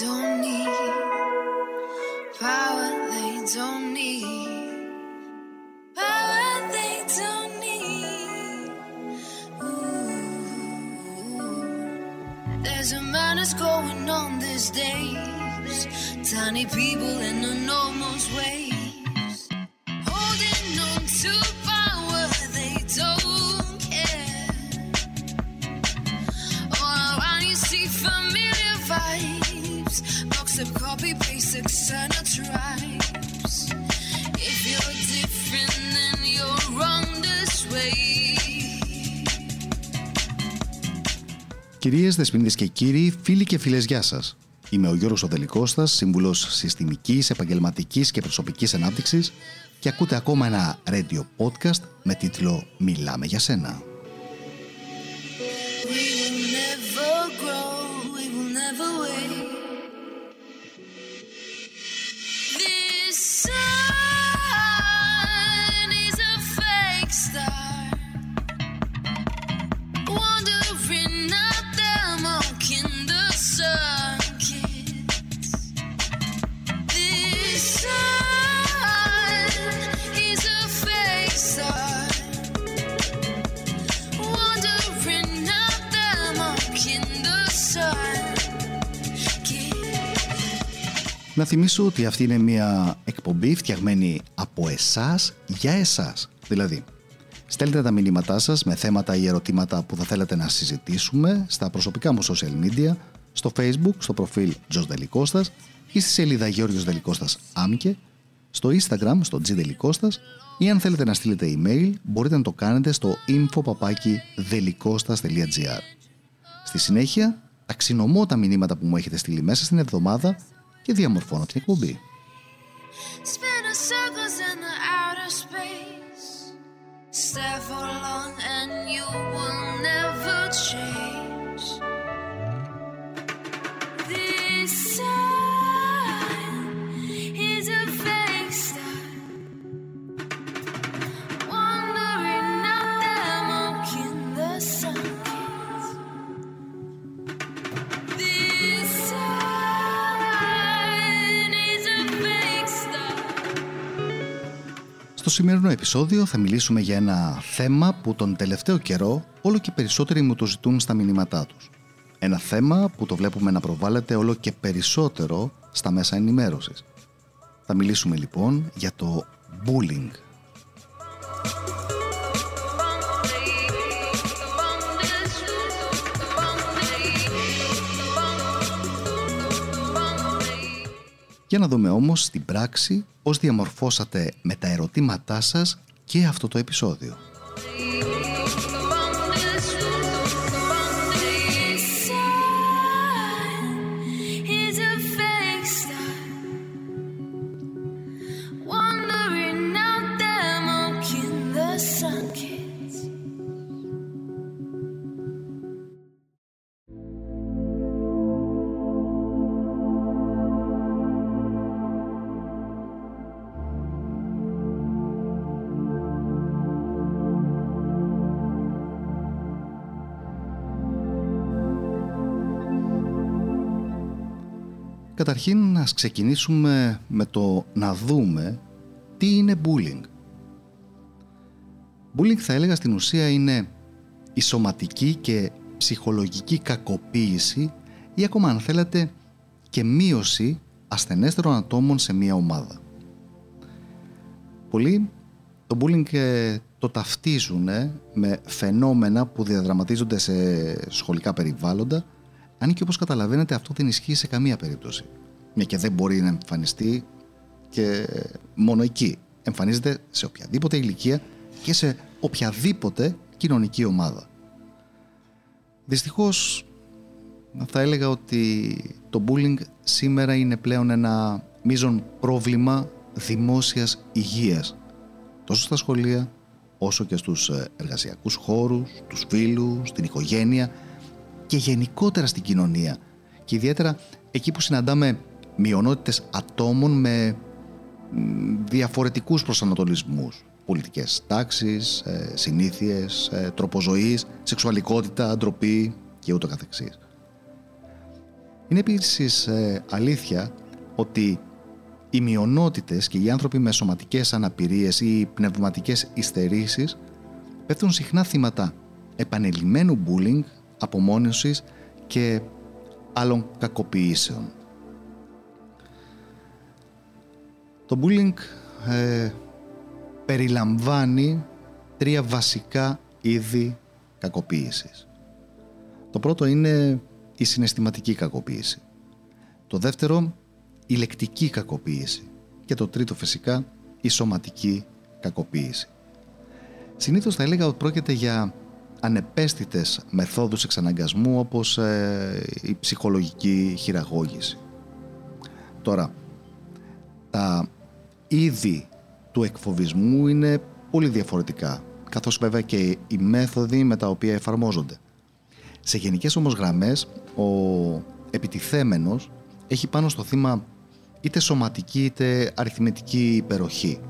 don't need. Power they don't need. Power they don't need. Ooh. There's a madness going on these days. Tiny people in enormous ways. Κυρίες, δεσποινίδες και κύριοι, φίλοι και φίλες, γεια σας. Είμαι ο Γιώργος Οδελικώστας, σύμβουλος συστημικής, επαγγελματικής και προσωπικής ανάπτυξης και ακούτε ακόμα ένα radio podcast με τίτλο «Μιλάμε για σένα». We will never grow, Να θυμίσω ότι αυτή είναι μια εκπομπή φτιαγμένη από εσάς για εσάς. Δηλαδή, στέλνετε τα μηνύματά σας με θέματα ή ερωτήματα που θα θέλετε να συζητήσουμε στα προσωπικά μου social media, στο facebook, στο προφίλ Τζος Δελικώστας ή στη σελίδα Γιώργος Δελικώστας Άμκε, στο instagram, στο G Δελικώστας ή αν θέλετε να στείλετε email μπορείτε να το κάνετε στο info.delikostas.gr Στη συνέχεια, ταξινομώ τα μηνύματα που μου έχετε στείλει μέσα στην εβδομάδα και διαμορφώνω την εκπομπή. Spinning circles in the outer space. Stare for long and you will never change. σημερινό επεισόδιο θα μιλήσουμε για ένα θέμα που τον τελευταίο καιρό όλο και περισσότεροι μου το ζητούν στα μηνύματά τους. Ένα θέμα που το βλέπουμε να προβάλλεται όλο και περισσότερο στα μέσα ενημέρωσης. Θα μιλήσουμε λοιπόν για το bullying. Για να δούμε όμως στην πράξη πώς διαμορφώσατε με τα ερωτήματά σας και αυτό το επεισόδιο. Καταρχήν να ξεκινήσουμε με το να δούμε τι είναι bullying. Bullying θα έλεγα στην ουσία είναι η σωματική και ψυχολογική κακοποίηση ή ακόμα αν θέλετε και μείωση ασθενέστερων ατόμων σε μία ομάδα. Πολλοί το bullying ε, το ταυτίζουν ε, με φαινόμενα που διαδραματίζονται σε σχολικά περιβάλλοντα αν και όπως καταλαβαίνετε αυτό δεν ισχύει σε καμία περίπτωση. Μια και δεν μπορεί να εμφανιστεί και μόνο εκεί. Εμφανίζεται σε οποιαδήποτε ηλικία και σε οποιαδήποτε κοινωνική ομάδα. Δυστυχώς θα έλεγα ότι το bullying σήμερα είναι πλέον ένα μείζον πρόβλημα δημόσιας υγείας τόσο στα σχολεία όσο και στους ε, εργασιακούς χώρους, τους φίλους, την οικογένεια και γενικότερα στην κοινωνία και ιδιαίτερα εκεί που συναντάμε μειονότητες ατόμων με μ, διαφορετικούς προσανατολισμούς πολιτικές τάξεις, ε, συνήθειες, ε, τρόπο ζωής, σεξουαλικότητα, ντροπή και ούτω καθεξής. Είναι επίσης ε, αλήθεια ότι οι μειονότητες και οι άνθρωποι με σωματικές αναπηρίες ή πνευματικές υστερήσεις πέφτουν συχνά θύματα επανελειμμένου bullying, απομόνωσης και άλλων κακοποιήσεων. Το bullying ε, περιλαμβάνει τρία βασικά είδη κακοποίησης. Το πρώτο είναι η συναισθηματική κακοποίηση. Το δεύτερο, η λεκτική κακοποίηση. Και το τρίτο φυσικά, η σωματική κακοποίηση. Συνήθως θα έλεγα ότι πρόκειται για ανεπαίσθητες μεθόδους εξαναγκασμού όπως ε, η ψυχολογική χειραγώγηση. Τώρα, τα είδη του εκφοβισμού είναι πολύ διαφορετικά, καθώς βέβαια και οι μέθοδοι με τα οποία εφαρμόζονται. Σε γενικές όμως γραμμές, ο επιτιθέμενος έχει πάνω στο θύμα είτε σωματική είτε αριθμητική υπεροχή.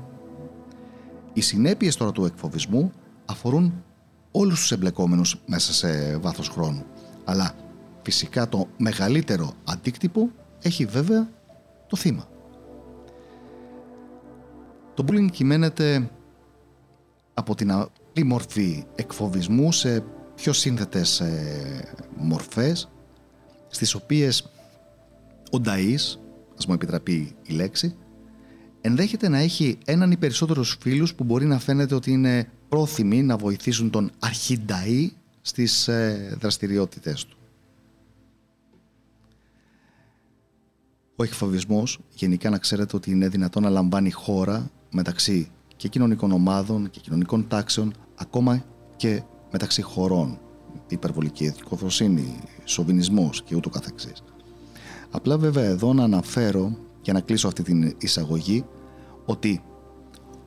Οι συνέπειες τώρα του εκφοβισμού αφορούν όλους τους εμπλεκόμενους μέσα σε βάθος χρόνου. Αλλά φυσικά το μεγαλύτερο αντίκτυπο έχει βέβαια το θύμα. Το bullying κυμαίνεται από την απλή μορφή εκφοβισμού σε πιο σύνθετες ε, μορφές στις οποίες ο Νταΐς, ας μου επιτραπεί η λέξη, ενδέχεται να έχει έναν ή περισσότερους φίλους που μπορεί να φαίνεται ότι είναι πρόθυμοι να βοηθήσουν τον αρχινταΐ στις ε, δραστηριότητες του. Ο εκφοβισμός γενικά να ξέρετε ότι είναι δυνατόν να λαμβάνει χώρα μεταξύ και κοινωνικών ομάδων και κοινωνικών τάξεων ακόμα και μεταξύ χωρών. Υπερβολική εθνικοφροσύνη, σοβινισμός και ούτω καθεξής. Απλά βέβαια εδώ να αναφέρω για να κλείσω αυτή την εισαγωγή ότι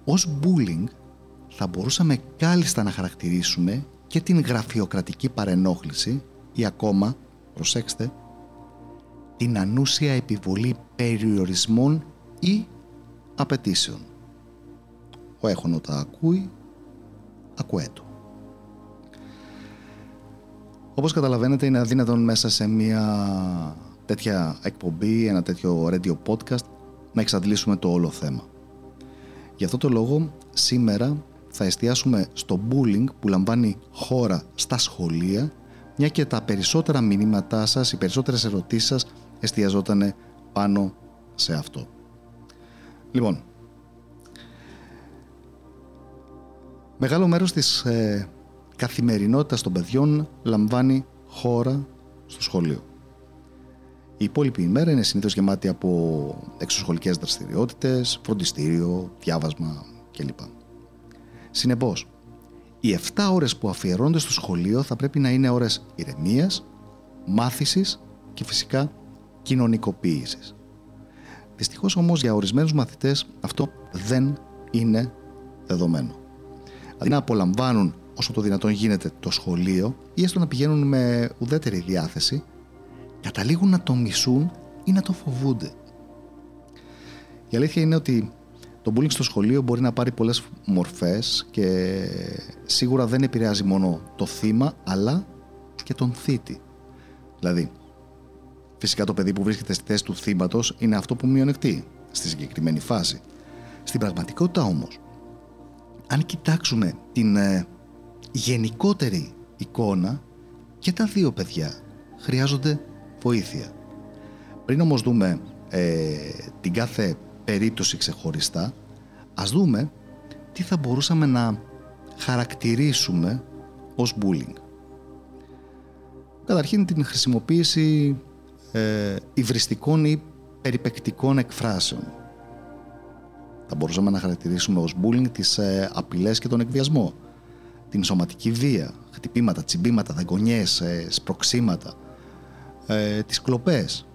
ως bullying θα μπορούσαμε κάλλιστα να χαρακτηρίσουμε και την γραφειοκρατική παρενόχληση ή ακόμα, προσέξτε, την ανούσια επιβολή περιορισμών ή απαιτήσεων. Ο έχων όταν ακούει, ακούέτο. Όπως καταλαβαίνετε είναι αδύνατον μέσα σε μια τέτοια εκπομπή, ένα τέτοιο radio podcast να εξαντλήσουμε το όλο θέμα. Γι' αυτό το λόγο σήμερα θα εστιάσουμε στο bullying που λαμβάνει χώρα στα σχολεία μια και τα περισσότερα μηνύματά σας, οι περισσότερες ερωτήσεις σας εστιαζόταν πάνω σε αυτό. Λοιπόν, μεγάλο μέρος της ε, καθημερινότητας των παιδιών λαμβάνει χώρα στο σχολείο. Η υπόλοιπη ημέρα είναι συνήθως γεμάτη από εξωσχολικές δραστηριότητες, φροντιστήριο, διάβασμα κλπ. Συνεπώς, οι 7 ώρες που αφιερώνται στο σχολείο θα πρέπει να είναι ώρες ηρεμίας, μάθησης και φυσικά κοινωνικοποίησης. Δυστυχώς όμως για ορισμένους μαθητές αυτό δεν είναι δεδομένο. Αντί να απολαμβάνουν όσο το δυνατόν γίνεται το σχολείο ή έστω να πηγαίνουν με ουδέτερη διάθεση, καταλήγουν να το μισούν ή να το φοβούνται. Η αλήθεια είναι ότι το bullying στο σχολείο μπορεί να πάρει πολλές μορφές και σίγουρα δεν επηρεάζει μόνο το θύμα αλλά και τον θήτη. Δηλαδή, φυσικά το παιδί που βρίσκεται στη θέση του θύματος είναι αυτό που μειονεκτεί στη συγκεκριμένη φάση. Στην πραγματικότητα όμως, αν κοιτάξουμε την ε, γενικότερη εικόνα και τα δύο παιδιά χρειάζονται βοήθεια. Πριν όμως δούμε ε, την κάθε περίπτωση ξεχωριστά, ας δούμε τι θα μπορούσαμε να χαρακτηρίσουμε ως bullying. Καταρχήν την χρησιμοποίηση ε, υβριστικών ή περιπεκτικών εκφράσεων. Θα μπορούσαμε να χαρακτηρίσουμε ως bullying τις ε, απειλές και τον εκβιασμό, την σωματική βία, χτυπήματα, τσιμπήματα, δαγκονιές, ε, σπροξήματα, ε, τις κλοπές,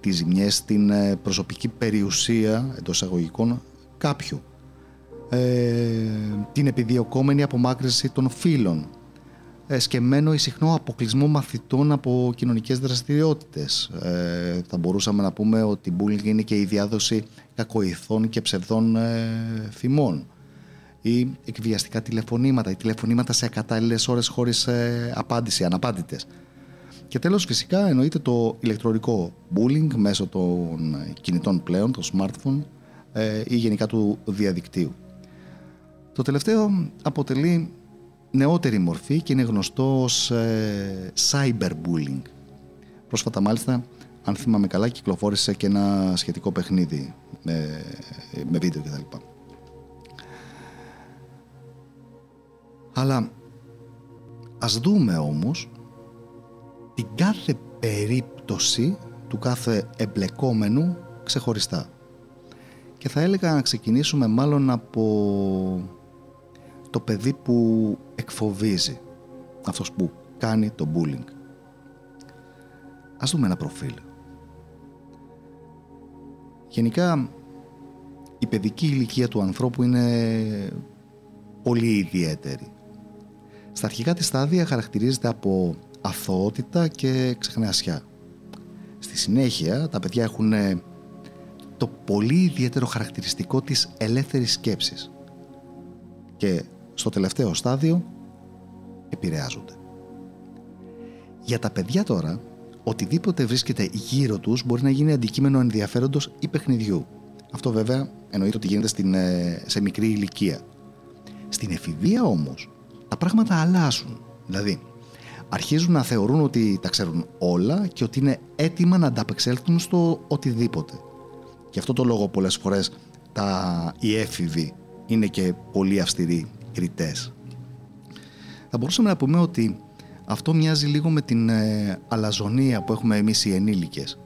τις ζημιές στην ε, προσωπική περιουσία εντός εισαγωγικών κάποιου, ε, την επιδιωκόμενη απομάκρυνση των φίλων, ε, σκεμμένο ή συχνό αποκλεισμό μαθητών από κοινωνικές δραστηριότητες. Ε, θα μπορούσαμε να πούμε ότι bullying είναι και η διάδοση κακοηθών και ψευδών ε, θυμών ή εκβιαστικά τηλεφωνήματα ή τηλεφωνήματα σε ακατάλληλες ώρες χωρίς ε, απάντηση, αναπάντητες Και τέλος φυσικά εννοείται το ηλεκτρονικό bullying μέσω των κινητών πλέον, των smartphone ε, ή γενικά του διαδικτύου. Το τελευταίο αποτελεί νεότερη μορφή και είναι γνωστό ως ε, cyberbullying. Πρόσφατα μάλιστα, αν θυμάμαι καλά, κυκλοφόρησε και ένα σχετικό παιχνίδι με, με βίντεο κτλ. Αλλά ας δούμε όμως την κάθε περίπτωση του κάθε εμπλεκόμενου ξεχωριστά. Και θα έλεγα να ξεκινήσουμε μάλλον από το παιδί που εκφοβίζει, αυτός που κάνει το bullying. Ας δούμε ένα προφίλ. Γενικά, η παιδική ηλικία του ανθρώπου είναι πολύ ιδιαίτερη. Στα αρχικά της στάδια χαρακτηρίζεται από αθωότητα και ξεχνασιά. Στη συνέχεια τα παιδιά έχουν το πολύ ιδιαίτερο χαρακτηριστικό της ελεύθερης σκέψης και στο τελευταίο στάδιο επηρεάζονται. Για τα παιδιά τώρα, οτιδήποτε βρίσκεται γύρω τους μπορεί να γίνει αντικείμενο ενδιαφέροντος ή παιχνιδιού. Αυτό βέβαια εννοείται ότι γίνεται στην, ε, σε μικρή ηλικία. Στην εφηβεία όμως τα πράγματα αλλάζουν. Δηλαδή, αρχίζουν να θεωρούν ότι τα ξέρουν όλα και ότι είναι έτοιμα να ανταπεξέλθουν στο οτιδήποτε. Γι' αυτό το λόγο πολλές φορές τα, οι έφηβοι είναι και πολύ αυστηροί κριτές. Θα μπορούσαμε να πούμε ότι αυτό μοιάζει λίγο με την ε, αλαζονία που έχουμε εμείς οι ενήλικες.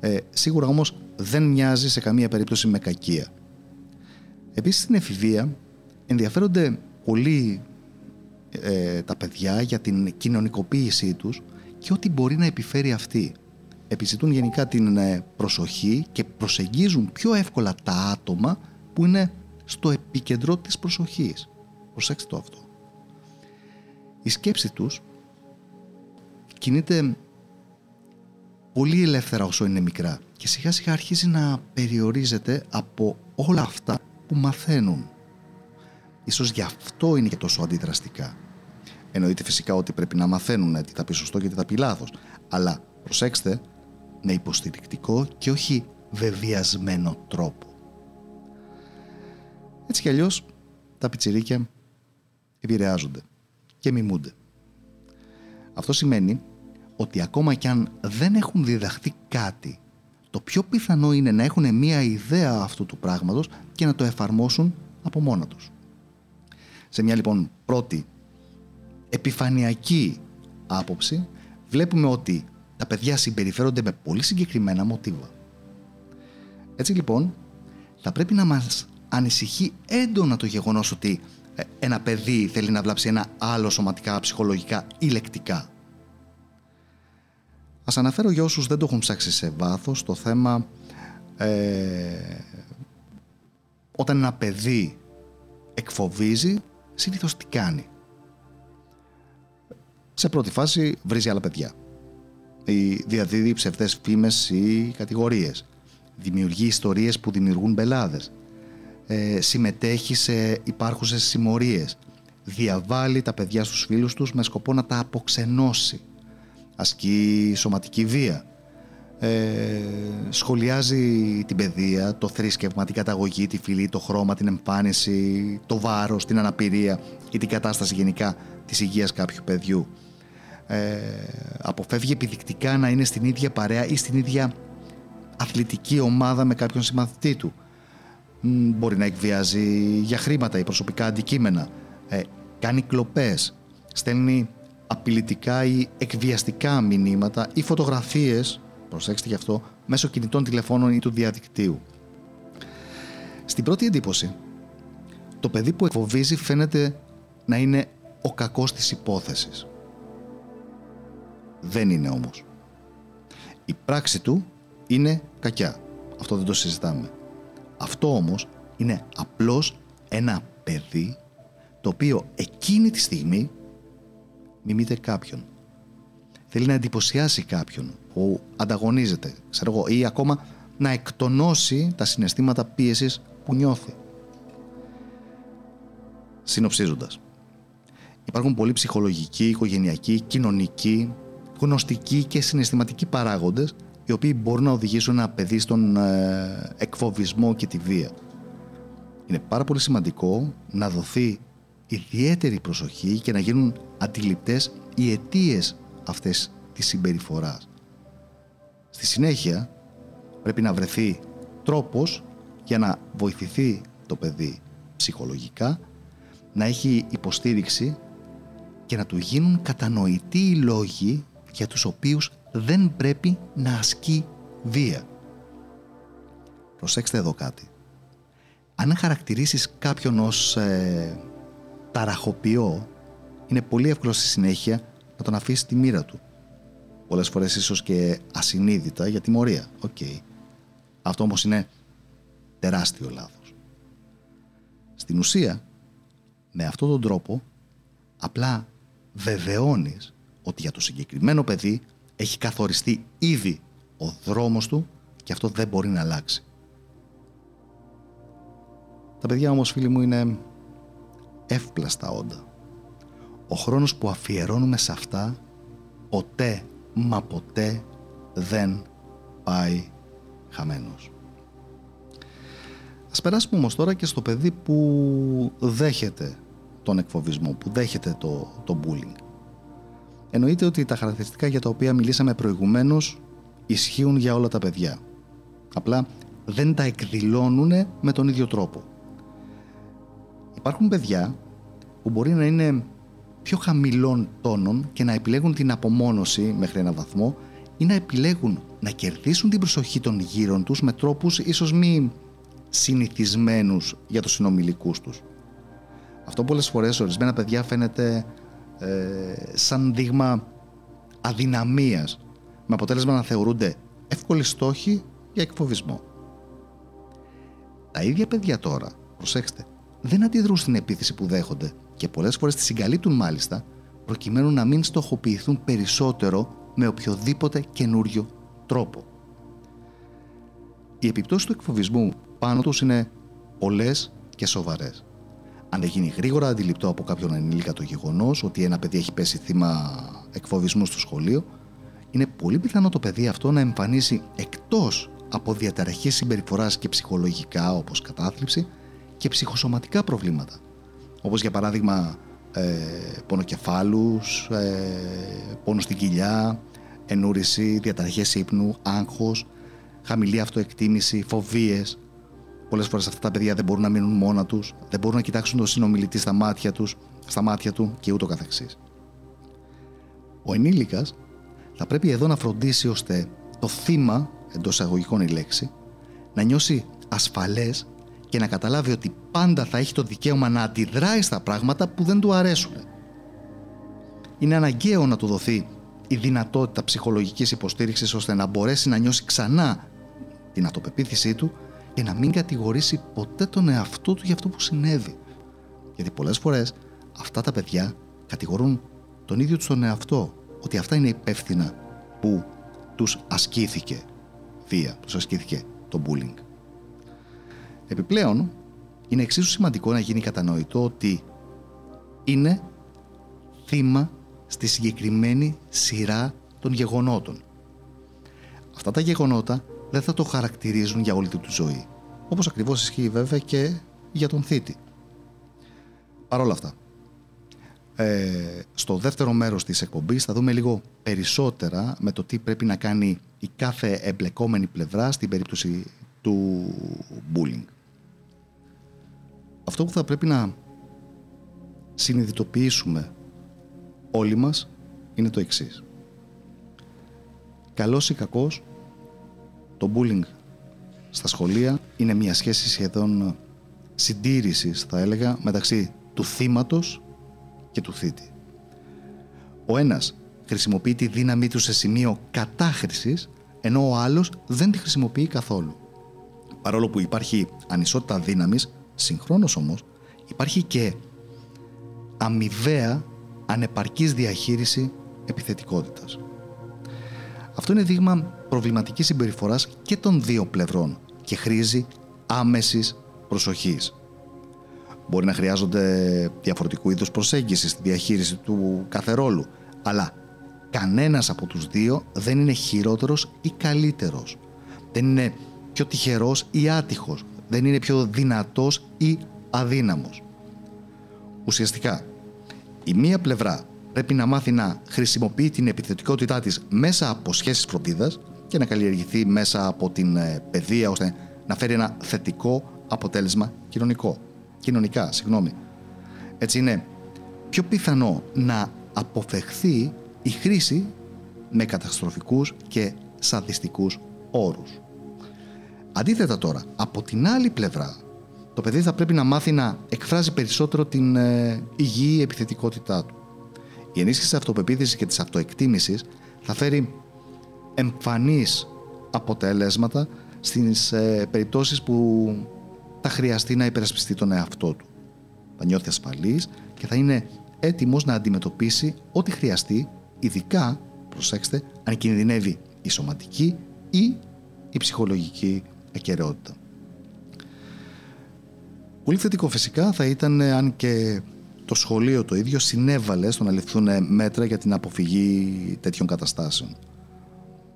Ε, σίγουρα όμως δεν μοιάζει σε καμία περίπτωση με κακία. Επίσης στην εφηβεία ενδιαφέρονται πολύ ε, τα παιδιά για την κοινωνικοποίησή τους και ό,τι μπορεί να επιφέρει αυτή. Επιζητούν γενικά την ε, προσοχή και προσεγγίζουν πιο εύκολα τα άτομα που είναι στο επίκεντρο της προσοχής. Προσέξτε το αυτό. Η σκέψη τους κινείται πολύ ελεύθερα όσο είναι μικρά και σιγά σιγά αρχίζει να περιορίζεται από όλα αυτά που μαθαίνουν. Ίσως γι' αυτό είναι και τόσο αντιδραστικά. Εννοείται φυσικά ότι πρέπει να μαθαίνουν τι θα πει σωστό και τι θα πει λάθος. Αλλά προσέξτε, με υποστηρικτικό και όχι βεβαιασμένο τρόπο. Έτσι κι αλλιώς τα πιτσιρίκια επηρεάζονται και μιμούνται. Αυτό σημαίνει ότι ακόμα κι αν δεν έχουν διδαχθεί κάτι, το πιο πιθανό είναι να έχουν μία ιδέα αυτού του πράγματος και να το εφαρμόσουν από μόνα τους. Σε μια λοιπόν πρώτη επιφανειακή άποψη βλέπουμε ότι τα παιδιά συμπεριφέρονται με πολύ συγκεκριμένα μοτίβα. Έτσι λοιπόν θα πρέπει να μας ανησυχεί έντονα το γεγονός ότι ε, ένα παιδί θέλει να βλάψει ένα άλλο σωματικά, ψυχολογικά ή λεκτικά. Ας αναφέρω για όσους δεν το έχουν ψάξει σε βάθος το θέμα ε, όταν ένα παιδί εκφοβίζει συνήθως τι κάνει. Σε πρώτη φάση βρίζει άλλα παιδιά. Ή διαδίδει ψευδές φήμες ή κατηγορίες. Δημιουργεί ιστορίες που δημιουργούν μπελάδες ε, συμμετέχει σε υπάρχουσες συμμορίες, διαβάλει τα παιδιά στους φίλους τους με σκοπό να τα αποξενώσει, ασκεί σωματική βία, ε, σχολιάζει την παιδεία, το θρήσκευμα, την καταγωγή, τη φυλή, το χρώμα, την εμφάνιση, το βάρος, την αναπηρία ή την κατάσταση γενικά της υγείας κάποιου παιδιού. Ε, αποφεύγει επιδεικτικά να είναι στην ίδια παρέα ή στην ίδια αθλητική ομάδα με κάποιον συμμαθητή του μπορεί να εκβιάζει για χρήματα ή προσωπικά αντικείμενα, ε, κάνει κλοπές, στέλνει απειλητικά ή εκβιαστικά μηνύματα ή φωτογραφίες, προσέξτε γι' αυτό, μέσω κινητών τηλεφώνων ή του διαδικτύου. Στην πρώτη εντύπωση, το παιδί που εκφοβίζει φαίνεται να είναι ο κακός της υπόθεσης. Δεν είναι όμως. Η πράξη του είναι κακιά. Αυτό δεν το συζητάμε. Αυτό όμως είναι απλώς ένα παιδί το οποίο εκείνη τη στιγμή μιμείται κάποιον. Θέλει να εντυπωσιάσει κάποιον που ανταγωνίζεται, ξέρω εγώ, ή ακόμα να εκτονώσει τα συναισθήματα πίεσης που νιώθει. Συνοψίζοντας, υπάρχουν πολλοί ψυχολογικοί, οικογενειακοί, κοινωνικοί, γνωστικοί και συναισθηματικοί παράγοντες οι οποίοι μπορούν να οδηγήσουν ένα παιδί στον ε, εκφοβισμό και τη βία. Είναι πάρα πολύ σημαντικό να δοθεί ιδιαίτερη προσοχή και να γίνουν αντιληπτές οι αιτίες αυτές της συμπεριφοράς. Στη συνέχεια πρέπει να βρεθεί τρόπος για να βοηθηθεί το παιδί ψυχολογικά, να έχει υποστήριξη και να του γίνουν κατανοητοί οι λόγοι για τους οποίους δεν πρέπει να ασκεί βία. Προσέξτε εδώ κάτι. Αν χαρακτηρίσεις κάποιον ως ε, ταραχοποιό, είναι πολύ εύκολο στη συνέχεια να τον αφήσεις τη μοίρα του. Πολλές φορές ίσως και ασυνείδητα για τιμωρία. Οκ. Αυτό όμως είναι τεράστιο λάθος. Στην ουσία, με αυτόν τον τρόπο, απλά βεβαιώνεις ότι για το συγκεκριμένο παιδί έχει καθοριστεί ήδη ο δρόμος του και αυτό δεν μπορεί να αλλάξει. Τα παιδιά όμως φίλοι μου είναι εύπλαστα όντα. Ο χρόνος που αφιερώνουμε σε αυτά ποτέ μα ποτέ δεν πάει χαμένος. Ας περάσουμε όμως τώρα και στο παιδί που δέχεται τον εκφοβισμό, που δέχεται το, το bullying. Εννοείται ότι τα χαρακτηριστικά για τα οποία μιλήσαμε προηγουμένως ισχύουν για όλα τα παιδιά. Απλά δεν τα εκδηλώνουν με τον ίδιο τρόπο. Υπάρχουν παιδιά που μπορεί να είναι πιο χαμηλών τόνων και να επιλέγουν την απομόνωση μέχρι ένα βαθμό ή να επιλέγουν να κερδίσουν την προσοχή των γύρων τους με τρόπους ίσως μη συνηθισμένους για τους συνομιλικούς τους. Αυτό πολλές φορές ορισμένα παιδιά φαίνεται ε, σαν δείγμα αδυναμίας με αποτέλεσμα να θεωρούνται εύκολοι στόχοι για εκφοβισμό. Τα ίδια παιδιά τώρα, προσέξτε, δεν αντιδρούν στην επίθεση που δέχονται και πολλές φορές τη συγκαλύπτουν μάλιστα προκειμένου να μην στοχοποιηθούν περισσότερο με οποιοδήποτε καινούριο τρόπο. Οι επιπτώσεις του εκφοβισμού πάνω τους είναι πολλές και σοβαρές. Αν δεν γίνει γρήγορα αντιληπτό από κάποιον ενήλικα το γεγονός ότι ένα παιδί έχει πέσει θύμα εκφοβισμού στο σχολείο, είναι πολύ πιθανό το παιδί αυτό να εμφανίσει εκτός από διαταραχή συμπεριφοράς και ψυχολογικά όπως κατάθλιψη και ψυχοσωματικά προβλήματα. Όπως για παράδειγμα ε, πονοκεφάλους, ε, πόνο στην κοιλιά, ενούρηση, διαταραχές ύπνου, άγχος, χαμηλή αυτοεκτίμηση, φοβίες, Πολλές φορές αυτά τα παιδιά δεν μπορούν να μείνουν μόνα τους, δεν μπορούν να κοιτάξουν τον συνομιλητή στα μάτια, τους, στα μάτια του και ούτω καθεξής. Ο ενήλικας θα πρέπει εδώ να φροντίσει ώστε το θύμα, εντός αγωγικών η λέξη, να νιώσει ασφαλές και να καταλάβει ότι πάντα θα έχει το δικαίωμα να αντιδράει στα πράγματα που δεν του αρέσουν. Είναι αναγκαίο να του δοθεί η δυνατότητα ψυχολογικής υποστήριξης ώστε να μπορέσει να νιώσει ξανά την αυτοπεποίθησή του και να μην κατηγορήσει ποτέ τον εαυτό του για αυτό που συνέβη. Γιατί πολλές φορές αυτά τα παιδιά κατηγορούν τον ίδιο τους τον εαυτό ότι αυτά είναι υπεύθυνα που τους ασκήθηκε βία, τους ασκήθηκε το bullying. Επιπλέον, είναι εξίσου σημαντικό να γίνει κατανοητό ότι είναι θύμα στη συγκεκριμένη σειρά των γεγονότων. Αυτά τα γεγονότα δεν θα το χαρακτηρίζουν για όλη τη ζωή. Όπως ακριβώς ισχύει βέβαια και για τον θήτη. Παρ' όλα αυτά, ε, στο δεύτερο μέρος της εκπομπής θα δούμε λίγο περισσότερα με το τι πρέπει να κάνει η κάθε εμπλεκόμενη πλευρά στην περίπτωση του bullying. Αυτό που θα πρέπει να συνειδητοποιήσουμε όλοι μας είναι το εξής. Καλός ή κακός, το bullying στα σχολεία είναι μια σχέση σχεδόν συντήρησης θα έλεγα μεταξύ του θύματος και του θήτη. Ο ένας χρησιμοποιεί τη δύναμή του σε σημείο κατάχρησης ενώ ο άλλος δεν τη χρησιμοποιεί καθόλου. Παρόλο που υπάρχει ανισότητα δύναμης, συγχρόνως όμως υπάρχει και αμοιβαία ανεπαρκής διαχείριση επιθετικότητας. Αυτό είναι δείγμα προβληματικής συμπεριφοράς και των δύο πλευρών και χρήζει άμεσης προσοχής. Μπορεί να χρειάζονται διαφορετικού είδους προσέγγισης στη διαχείριση του κάθε ρόλου, αλλά κανένας από τους δύο δεν είναι χειρότερος ή καλύτερος. Δεν είναι πιο τυχερός ή άτυχος. Δεν είναι πιο δυνατός ή αδύναμος. Ουσιαστικά, η μία πλευρά πρέπει να μάθει να χρησιμοποιεί την επιθετικότητά της μέσα από σχέσεις προπίδας και να καλλιεργηθεί μέσα από την ε, παιδεία ώστε να φέρει ένα θετικό αποτέλεσμα κοινωνικό. Κοινωνικά, συγγνώμη. Έτσι είναι πιο πιθανό να αποφευχθεί η χρήση με καταστροφικούς και σαδιστικούς όρους. Αντίθετα τώρα, από την άλλη πλευρά, το παιδί θα πρέπει να μάθει να εκφράζει περισσότερο την ε, υγιή επιθετικότητά του. Η ενίσχυση της αυτοπεποίθησης και της αυτοεκτίμησης θα φέρει εμφανής αποτελέσματα στις ε, περιπτώσεις που θα χρειαστεί να υπερασπιστεί τον εαυτό του. Θα νιώθει ασφαλής και θα είναι έτοιμος να αντιμετωπίσει ό,τι χρειαστεί, ειδικά, προσέξτε, αν κινδυνεύει η σωματική ή η ψυχολογική ακαιρεότητα. Πολύ θετικό φυσικά θα ήταν αν και το σχολείο το ίδιο συνέβαλε στο να ληφθούν μέτρα για την αποφυγή τέτοιων καταστάσεων.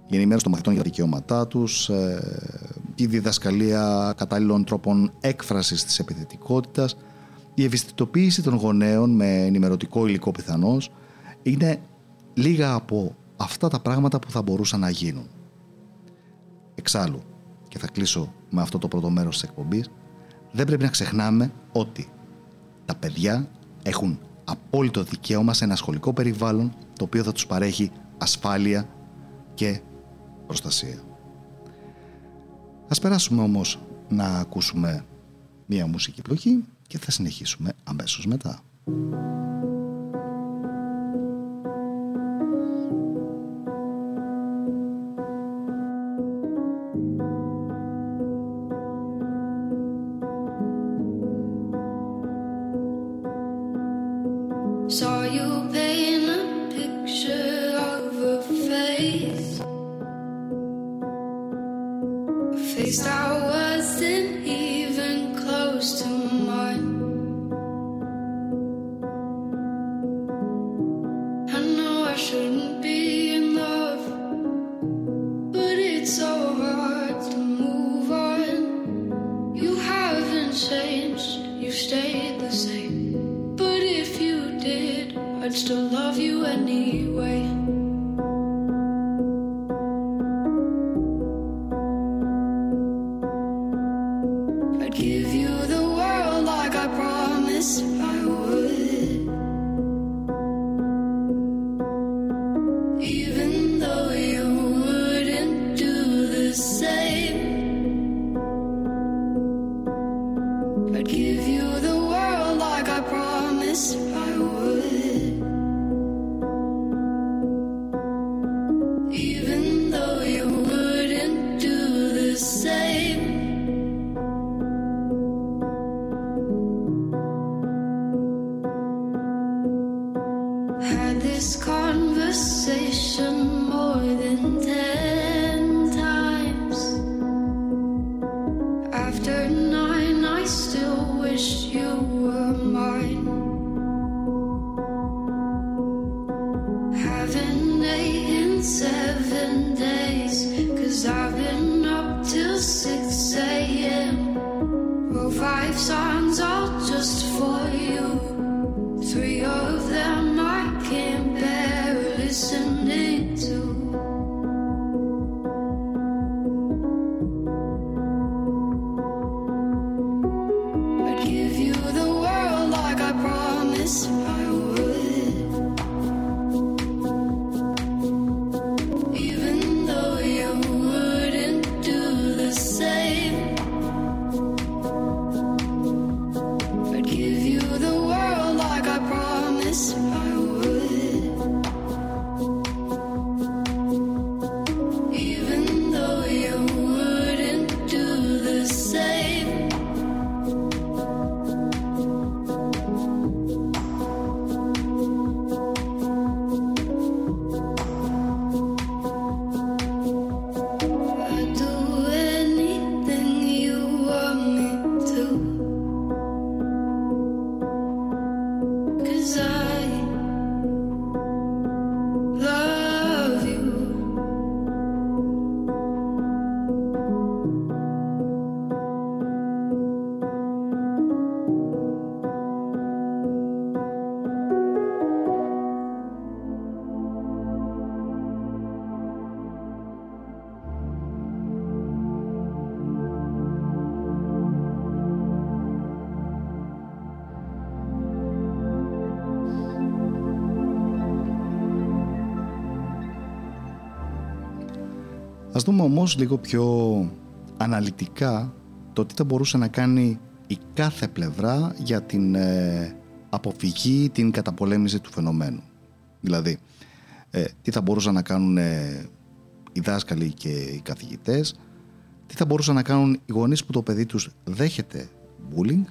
Η ενημέρωση των μαθητών για τα δικαιώματά τους, ε, η διδασκαλία κατάλληλων τρόπων έκφρασης της επιθετικότητας, η ευαισθητοποίηση των γονέων με ενημερωτικό υλικό πιθανώς είναι λίγα από αυτά τα πράγματα που θα μπορούσαν να γίνουν. Εξάλλου, και θα κλείσω με αυτό το πρώτο μέρος της εκπομπής, δεν πρέπει να ξεχνάμε ότι τα παιδιά έχουν απόλυτο δικαίωμα σε ένα σχολικό περιβάλλον το οποίο θα τους παρέχει ασφάλεια και προστασία. Ας περάσουμε όμως να ακούσουμε μία μουσική επιλογή και θα συνεχίσουμε αμέσως μετά. Ας δούμε όμως λίγο πιο αναλυτικά το τι θα μπορούσε να κάνει η κάθε πλευρά για την ε, αποφυγή, την καταπολέμηση του φαινομένου. Δηλαδή, ε, τι θα μπορούσαν να κάνουν ε, οι δάσκαλοι και οι καθηγητές, τι θα μπορούσαν να κάνουν οι γονείς που το παιδί τους δέχεται bullying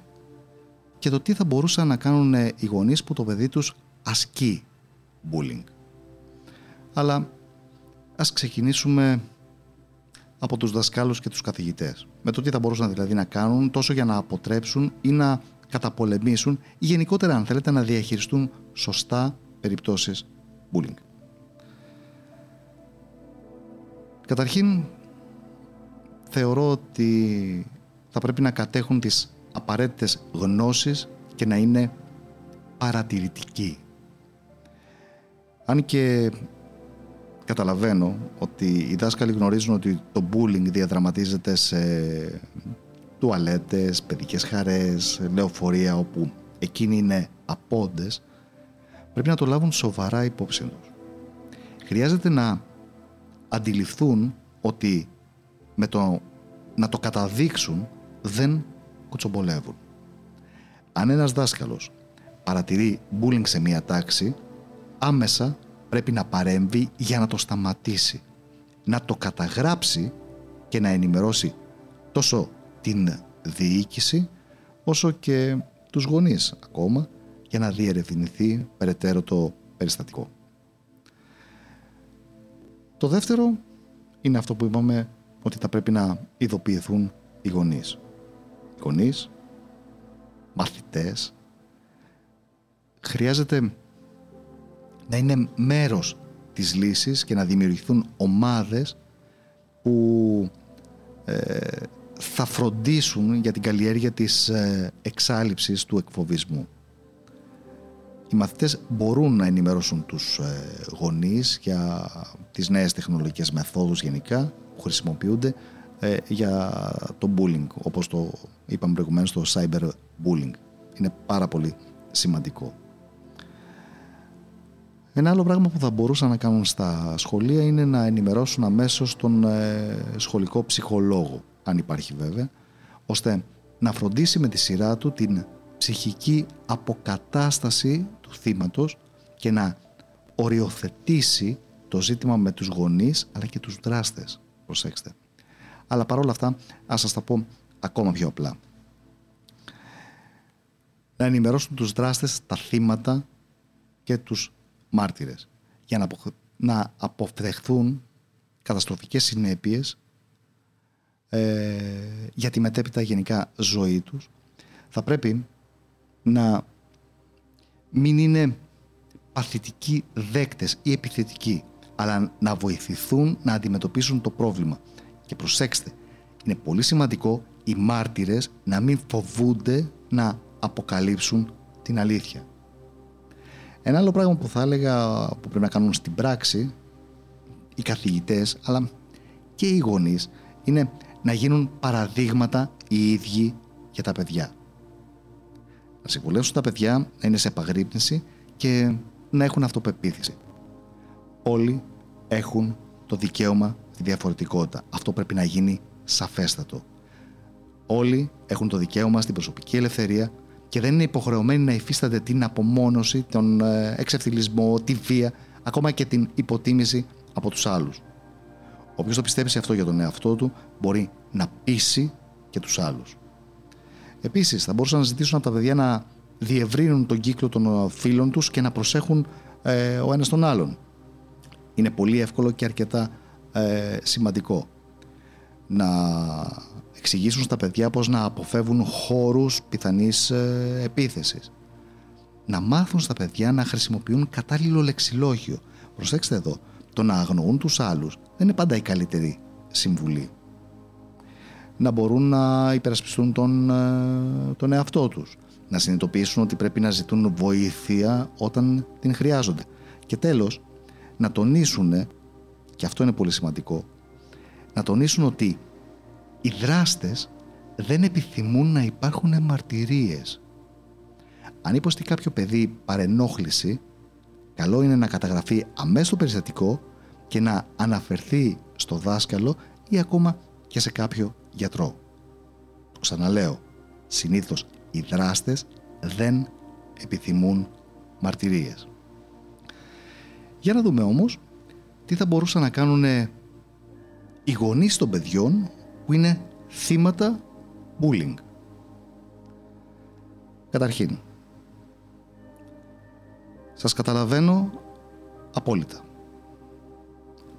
και το τι θα μπορούσαν να κάνουν οι γονείς που το παιδί τους ασκεί bullying. Αλλά ας ξεκινήσουμε από τους δασκάλους και τους καθηγητές. Με το τι θα μπορούσαν δηλαδή να κάνουν τόσο για να αποτρέψουν ή να καταπολεμήσουν ή γενικότερα αν θέλετε να διαχειριστούν σωστά περιπτώσεις bullying. Καταρχήν θεωρώ ότι θα πρέπει να κατέχουν τις απαραίτητες γνώσεις και να είναι παρατηρητικοί. Αν και καταλαβαίνω ότι οι δάσκαλοι γνωρίζουν ότι το bullying διαδραματίζεται σε τουαλέτες, παιδικές χαρές, λεωφορεία όπου εκείνοι είναι απόντες, πρέπει να το λάβουν σοβαρά υπόψη τους. Χρειάζεται να αντιληφθούν ότι με το να το καταδείξουν δεν κουτσομπολεύουν. Αν ένας δάσκαλος παρατηρεί bullying σε μία τάξη, άμεσα πρέπει να παρέμβει για να το σταματήσει, να το καταγράψει και να ενημερώσει τόσο την διοίκηση όσο και τους γονείς ακόμα για να διερευνηθεί περαιτέρω το περιστατικό. Το δεύτερο είναι αυτό που είπαμε ότι θα πρέπει να ειδοποιηθούν οι γονείς. Οι γονείς, μαθητές, χρειάζεται να είναι μέρος της λύσης και να δημιουργηθούν ομάδες που ε, θα φροντίσουν για την καλλιέργεια της ε, εξάλληψης του εκφοβισμού. Οι μαθητές μπορούν να ενημερώσουν τους ε, γονείς για τις νέες τεχνολογικές μεθόδους γενικά που χρησιμοποιούνται ε, για το bullying, όπως το είπαμε προηγουμένως, το cyber bullying. Είναι πάρα πολύ σημαντικό. Ένα άλλο πράγμα που θα μπορούσαν να κάνουν στα σχολεία είναι να ενημερώσουν αμέσως τον ε, σχολικό ψυχολόγο, αν υπάρχει βέβαια, ώστε να φροντίσει με τη σειρά του την ψυχική αποκατάσταση του θύματος και να οριοθετήσει το ζήτημα με τους γονείς αλλά και τους δράστες. Προσέξτε. Αλλά παρόλα αυτά ας σας τα πω ακόμα πιο απλά. Να ενημερώσουν τους δράστες, τα θύματα και τους μάρτυρες. Για να, να αποφευχθούν καταστροφικές συνέπειες ε, για τη μετέπειτα γενικά ζωή τους. Θα πρέπει να μην είναι παθητικοί δέκτες ή επιθετικοί αλλά να βοηθηθούν να αντιμετωπίσουν το πρόβλημα. Και προσέξτε είναι πολύ σημαντικό οι μάρτυρες να μην φοβούνται να αποκαλύψουν την αλήθεια ένα άλλο πράγμα που θα έλεγα που πρέπει να κάνουν στην πράξη οι καθηγητές αλλά και οι γονείς είναι να γίνουν παραδείγματα οι ίδιοι για τα παιδιά. Να συμβουλεύσουν τα παιδιά να είναι σε επαγρύπνηση και να έχουν αυτοπεποίθηση. Όλοι έχουν το δικαίωμα στη διαφορετικότητα. Αυτό πρέπει να γίνει σαφέστατο. Όλοι έχουν το δικαίωμα στην προσωπική ελευθερία και δεν είναι υποχρεωμένοι να υφίστανται την απομόνωση, τον ε, εξευθυλισμό, τη βία, ακόμα και την υποτίμηση από τους άλλους. Όποιος το πιστεύει σε αυτό για τον εαυτό του μπορεί να πείσει και τους άλλους. Επίσης θα μπορούσαν να ζητήσουν από τα παιδιά να διευρύνουν τον κύκλο των φίλων τους και να προσέχουν ε, ο ένας τον άλλον. Είναι πολύ εύκολο και αρκετά ε, σημαντικό να εξηγήσουν στα παιδιά πώς να αποφεύγουν χώρους πιθανής ε, επίθεσης. Να μάθουν στα παιδιά να χρησιμοποιούν κατάλληλο λεξιλόγιο. Προσέξτε εδώ, το να αγνοούν τους άλλους δεν είναι πάντα η καλύτερη συμβουλή. Να μπορούν να υπερασπιστούν τον, ε, τον εαυτό τους. Να συνειδητοποιήσουν ότι πρέπει να ζητούν βοήθεια όταν την χρειάζονται. Και τέλος, να τονίσουν, και αυτό είναι πολύ σημαντικό, να τονίσουν ότι οι δράστες δεν επιθυμούν να υπάρχουν μαρτυρίες. Αν υποστεί κάποιο παιδί παρενόχληση, καλό είναι να καταγραφεί αμέσως το περιστατικό και να αναφερθεί στο δάσκαλο ή ακόμα και σε κάποιο γιατρό. Το ξαναλέω, συνήθως οι δράστες δεν επιθυμούν μαρτυρίες. Για να δούμε όμως τι θα μπορούσαν να κάνουν οι γονείς των παιδιών που είναι θύματα bullying. Καταρχήν, σας καταλαβαίνω απόλυτα.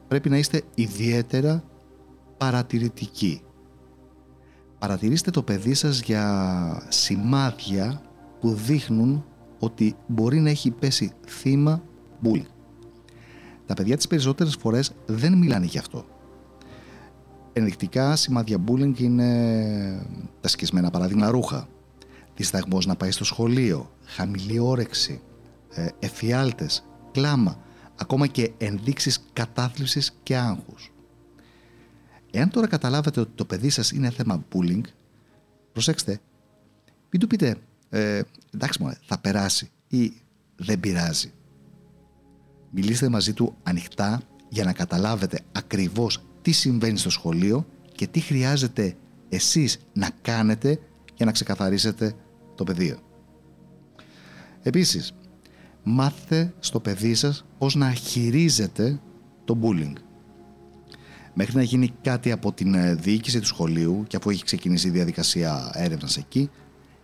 Πρέπει να είστε ιδιαίτερα παρατηρητικοί. Παρατηρήστε το παιδί σας για σημάδια που δείχνουν ότι μπορεί να έχει πέσει θύμα bullying. Τα παιδιά τις περισσότερες φορές δεν μιλάνε γι' αυτό. Ενδεικτικά σημάδια bullying είναι τα σκισμένα παράδειγμα. Ρούχα, δισταγμός να πάει στο σχολείο, χαμηλή όρεξη, ε, εφιάλτες, κλάμα, ακόμα και ενδείξεις κατάθλιψης και άγχους. Εάν τώρα καταλάβετε ότι το παιδί σας είναι θέμα bullying, προσέξτε, μην του πείτε ε, εντάξει μου, θα περάσει ή δεν πειράζει. Μιλήστε μαζί του ανοιχτά για να καταλάβετε ακριβώς τι συμβαίνει στο σχολείο και τι χρειάζεται εσείς να κάνετε για να ξεκαθαρίσετε το πεδίο. Επίσης, μάθετε στο παιδί σας πώς να χειρίζετε το bullying. Μέχρι να γίνει κάτι από την ε, διοίκηση του σχολείου και αφού έχει ξεκινήσει η διαδικασία έρευνας εκεί,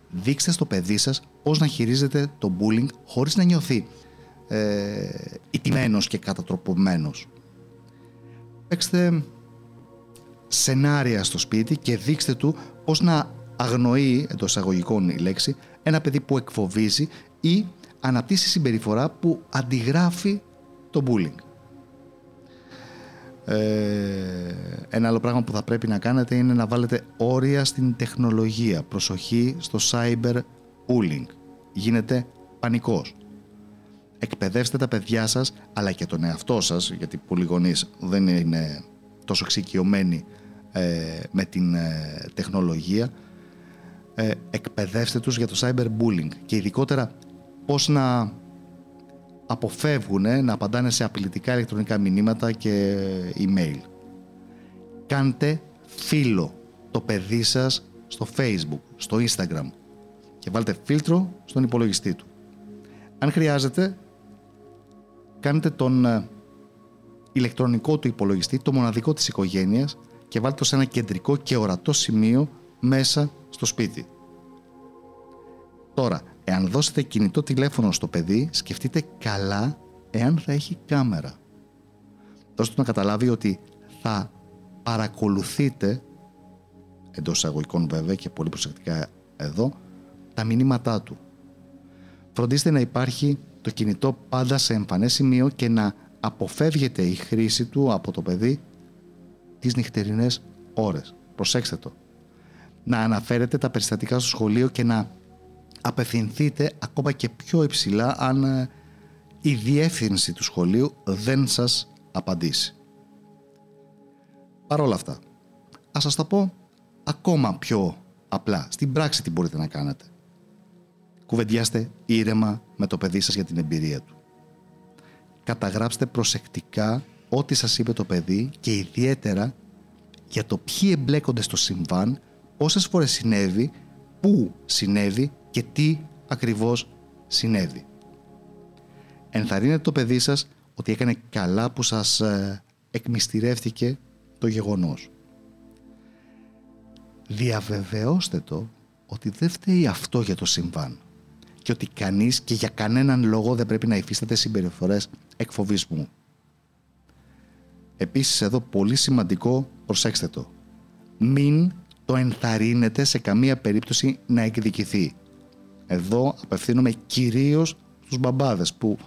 δείξτε στο παιδί σας πώς να χειρίζετε το bullying χωρίς να νιώθει ε, ιτημένος και κατατροπωμένος. Παίξτε σενάρια στο σπίτι και δείξτε του πώς να αγνοεί, εντός εισαγωγικών η λέξη, ένα παιδί που εκφοβίζει ή αναπτύσσει συμπεριφορά που αντιγράφει το bullying. Ε, ένα άλλο πράγμα που θα πρέπει να κάνετε είναι να βάλετε όρια στην τεχνολογία. Προσοχή στο cyber bullying. Γίνεται πανικός. Εκπαιδεύστε τα παιδιά σας αλλά και τον εαυτό σας γιατί πολλοί γονείς δεν είναι τόσο εξοικειωμένοι ε, με την ε, τεχνολογία ε, εκπαιδεύστε τους για το cyberbullying και ειδικότερα πώς να αποφεύγουν να απαντάνε σε απειλητικά ηλεκτρονικά μηνύματα και email. Κάντε φίλο το παιδί σας στο facebook, στο instagram και βάλτε φίλτρο στον υπολογιστή του. Αν χρειάζεται, κάντε τον ε, ηλεκτρονικό του υπολογιστή, το μοναδικό της οικογένειας και βάλτε το σε ένα κεντρικό και ορατό σημείο μέσα στο σπίτι. Τώρα, εάν δώσετε κινητό τηλέφωνο στο παιδί, σκεφτείτε καλά εάν θα έχει κάμερα. Δώστε του να καταλάβει ότι θα παρακολουθείτε, εντός εισαγωγικών βέβαια και πολύ προσεκτικά εδώ, τα μηνύματά του. Φροντίστε να υπάρχει το κινητό πάντα σε εμφανές σημείο και να αποφεύγεται η χρήση του από το παιδί τις νυχτερινές ώρες. Προσέξτε το. Να αναφέρετε τα περιστατικά στο σχολείο και να απευθυνθείτε ακόμα και πιο υψηλά αν ε, η διεύθυνση του σχολείου δεν σας απαντήσει. Παρ' όλα αυτά, ας σας τα πω ακόμα πιο απλά. Στην πράξη τι μπορείτε να κάνετε. Κουβεντιάστε ήρεμα με το παιδί σας για την εμπειρία του. Καταγράψτε προσεκτικά ό,τι σας είπε το παιδί και ιδιαίτερα για το ποιοι εμπλέκονται στο συμβάν, πόσες φορές συνέβη, πού συνέβη και τι ακριβώς συνέβη. Ενθαρρύνετε το παιδί σας ότι έκανε καλά που σας ε, εκμυστηρεύτηκε το γεγονός. Διαβεβαιώστε το ότι δεν φταίει αυτό για το συμβάν και ότι κανείς και για κανέναν λόγο δεν πρέπει να υφίσταται συμπεριφορές εκφοβισμού. Επίσης εδώ πολύ σημαντικό, προσέξτε το, μην το ενθαρρύνετε σε καμία περίπτωση να εκδικηθεί. Εδώ απευθύνομαι κυρίως στους μπαμπάδες που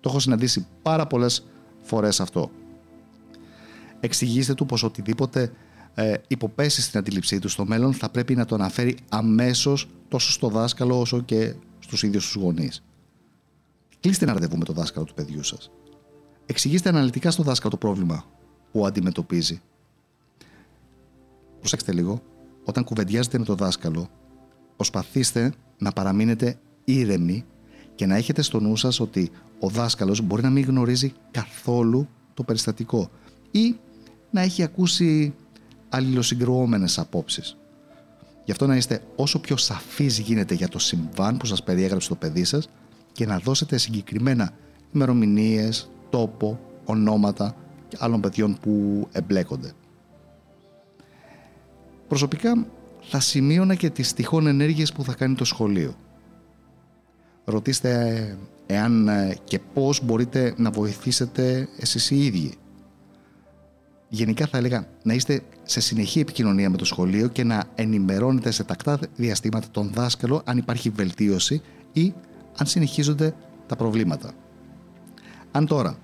το έχω συναντήσει πάρα πολλές φορές αυτό. Εξηγήστε του πως οτιδήποτε ε, υποπέσει στην αντίληψή του στο μέλλον θα πρέπει να το αναφέρει αμέσως τόσο στο δάσκαλο όσο και στους ίδιους τους γονείς. Κλείστε ένα ραντεβού με το δάσκαλο του παιδιού σας. Εξηγήστε αναλυτικά στο δάσκαλο το πρόβλημα που αντιμετωπίζει. Προσέξτε λίγο, όταν κουβεντιάζετε με το δάσκαλο, προσπαθήστε να παραμείνετε ήρεμοι και να έχετε στο νου σας ότι ο δάσκαλος μπορεί να μην γνωρίζει καθόλου το περιστατικό ή να έχει ακούσει αλληλοσυγκρουόμενες απόψεις. Γι' αυτό να είστε όσο πιο σαφείς γίνεται για το συμβάν που σας περιέγραψε το παιδί σας και να δώσετε συγκεκριμένα ημερομηνίες, τόπο, ονόματα και άλλων παιδιών που εμπλέκονται. Προσωπικά θα σημείωνα και τις τυχόν ενέργειες που θα κάνει το σχολείο. Ρωτήστε εάν και πώς μπορείτε να βοηθήσετε εσείς οι ίδιοι. Γενικά θα έλεγα να είστε σε συνεχή επικοινωνία με το σχολείο και να ενημερώνετε σε τακτά διαστήματα τον δάσκαλο αν υπάρχει βελτίωση ή αν συνεχίζονται τα προβλήματα. Αν τώρα